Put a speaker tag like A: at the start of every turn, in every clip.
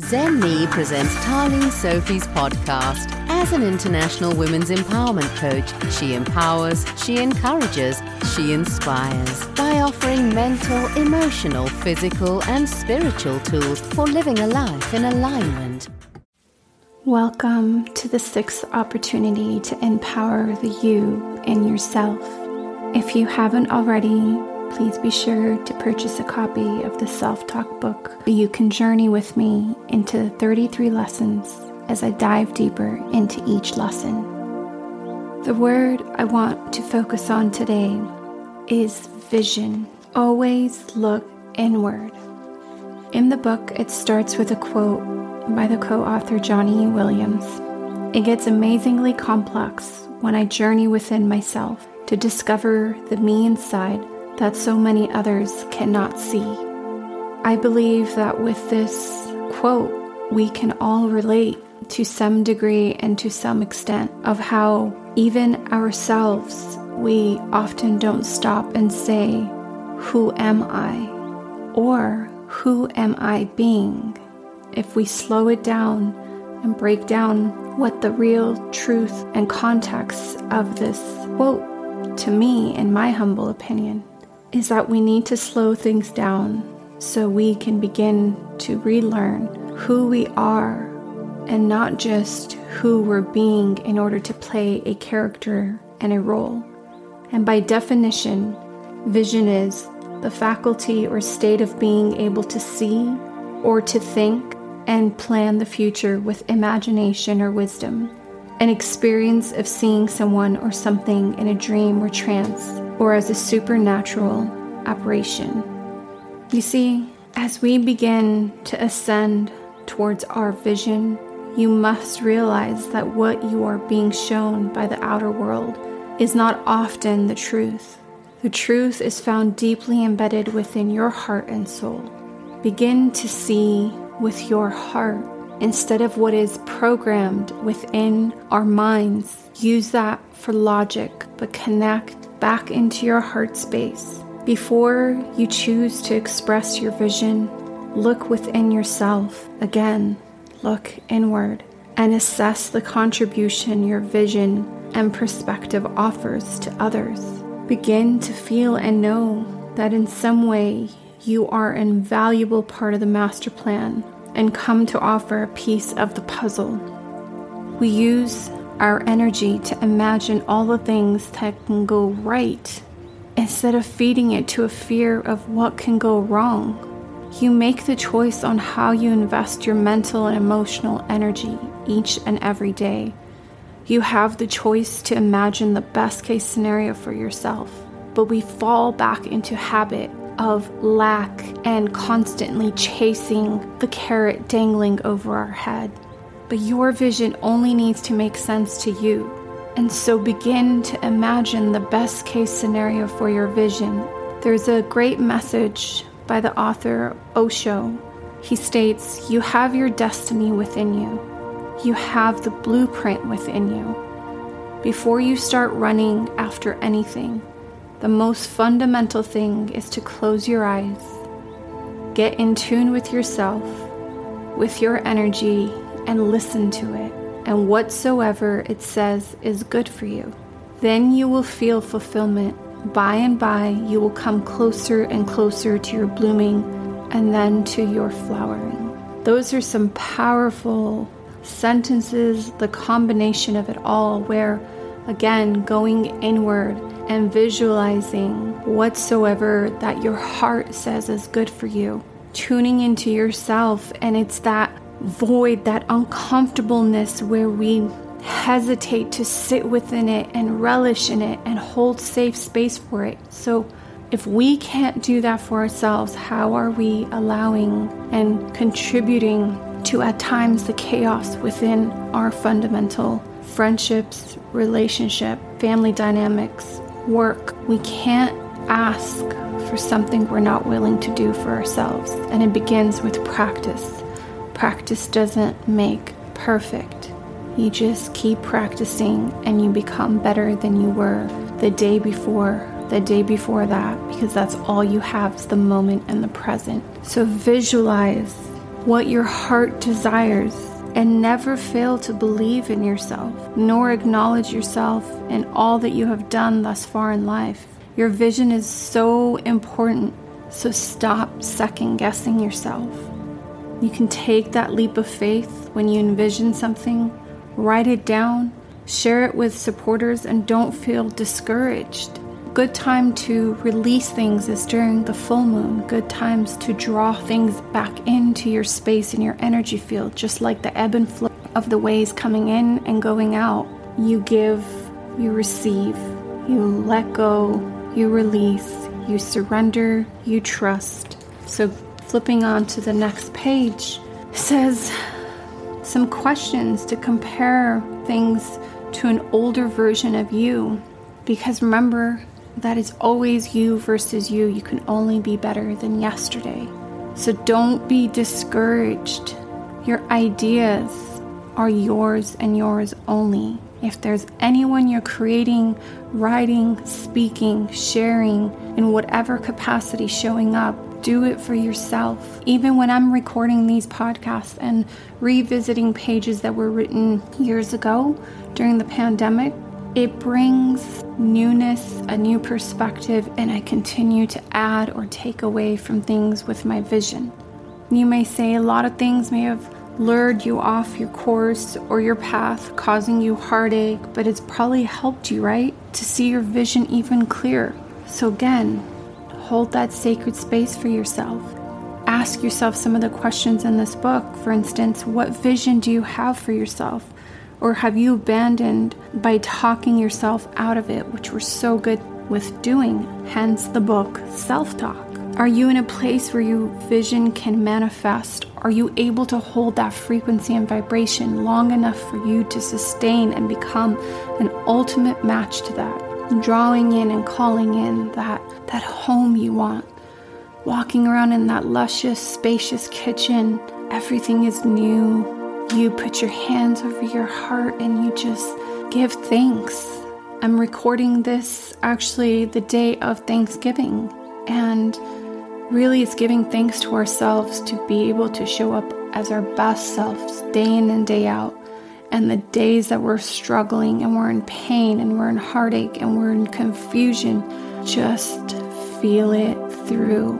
A: Zen Me presents Taleen Sophie's podcast. As an international women's empowerment coach, she empowers, she encourages, she inspires by offering mental, emotional, physical, and spiritual tools for living a life in alignment.
B: Welcome to the sixth opportunity to empower the you in yourself. If you haven't already, please be sure to purchase a copy of the Self Talk book. You can journey with me into the 33 lessons as I dive deeper into each lesson. The word I want to focus on today is vision. Always look inward. In the book, it starts with a quote by the co author Johnny Williams. It gets amazingly complex when I journey within myself to discover the me inside that so many others cannot see. I believe that with this quote, we can all relate to some degree and to some extent of how even ourselves, we often don't stop and say, Who am I? or Who am I being? If we slow it down and break down what the real truth and context of this quote, to me, in my humble opinion, is that we need to slow things down so we can begin to relearn who we are and not just who we're being in order to play a character and a role. And by definition, vision is the faculty or state of being able to see or to think and plan the future with imagination or wisdom, an experience of seeing someone or something in a dream or trance or as a supernatural apparition. You see, as we begin to ascend towards our vision, you must realize that what you are being shown by the outer world is not often the truth. The truth is found deeply embedded within your heart and soul. Begin to see with your heart instead of what is programmed within our minds. Use that for logic, but connect back into your heart space. Before you choose to express your vision, look within yourself. Again, look inward and assess the contribution your vision and perspective offers to others. Begin to feel and know that in some way you are an invaluable part of the master plan and come to offer a piece of the puzzle. We use our energy to imagine all the things that can go right instead of feeding it to a fear of what can go wrong. You make the choice on how you invest your mental and emotional energy each and every day. You have the choice to imagine the best case scenario for yourself, but we fall back into habit of lack and constantly chasing the carrot dangling over our head but your vision only needs to make sense to you. And so begin to imagine the best case scenario for your vision. There's a great message by the author Osho. He states, You have your destiny within you, you have the blueprint within you. Before you start running after anything, the most fundamental thing is to close your eyes, get in tune with yourself, with your energy, and listen to it, and whatsoever it says is good for you. Then you will feel fulfillment. By and by, you will come closer and closer to your blooming and then to your flowering. Those are some powerful sentences, the combination of it all, where again, going inward and visualizing whatsoever that your heart says is good for you, tuning into yourself, and it's that void, that uncomfortableness where we hesitate to sit within it and relish in it and hold safe space for it. So, if we can't do that for ourselves, how are we allowing and contributing to at times the chaos within our fundamental friendships, relationship, family dynamics, work? We can't ask for something we're not willing to do for ourselves, and it begins with practice. Practice doesn't make perfect. You just keep practicing and you become better than you were the day before, the day before that, because that's all you have is the moment and the present. So visualize what your heart desires and never fail to believe in yourself, nor acknowledge yourself and all that you have done thus far in life. Your vision is so important, so stop second guessing yourself. You can take that leap of faith when you envision something, write it down, share it with supporters, and don't feel discouraged. Good time to release things is during the full moon. Good times to draw things back into your space and your energy field, just like the ebb and flow of the waves coming in and going out. You give, you receive, you let go, you release, you surrender, you trust. So, flipping on to the next page says some questions to compare things to an older version of you. Because remember, that is always you versus you. You can only be better than yesterday. So don't be discouraged. Your ideas are yours and yours only. If there's anyone you're creating, writing, speaking, sharing, in whatever capacity showing up, do it for yourself. Even when I'm recording these podcasts and revisiting pages that were written years ago during the pandemic, it brings newness, a new perspective, and I continue to add or take away from things with my vision. You may say a lot of things may have lured you off your course or your path, causing you heartache, but it's probably helped you, right? To see your vision even clearer. So, again, hold that sacred space for yourself. Ask yourself some of the questions in this book. For instance, what vision do you have for yourself? Or have you abandoned by talking yourself out of it, which we're so good with doing? Hence the book Self Talk. Are you in a place where your vision can manifest? Are you able to hold that frequency and vibration long enough for you to sustain and become an ultimate match to that? Drawing in and calling in that, that home you want. Walking around in that luscious, spacious kitchen, everything is new, you put your hands over your heart and you just give thanks. I'm recording this actually the day of Thanksgiving, and really it's giving thanks to ourselves to be able to show up as our best selves day in and day out. And the days that we're struggling and we're in pain and we're in heartache and we're in confusion, just feel it through.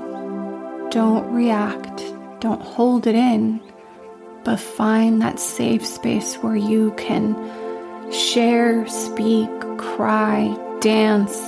B: Don't react, don't hold it in but find that safe space where you can share, speak, cry, dance,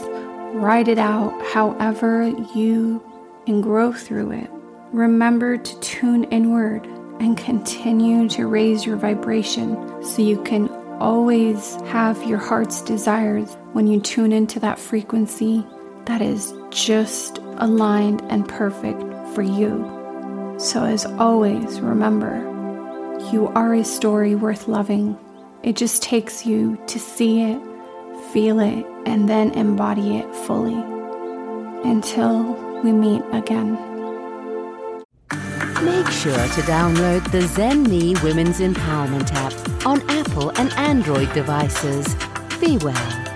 B: write it out however you can grow through it. Remember to tune inward and continue to raise your vibration so you can always have your heart's desires when you tune into that frequency that is just aligned and perfect for you. So, as always, remember you are a story worth loving. It just takes you to see it, feel it, and then embody it fully. Until we meet again.
A: Make sure to download the Zen Me Women's Empowerment app on Apple and Android devices. Be well.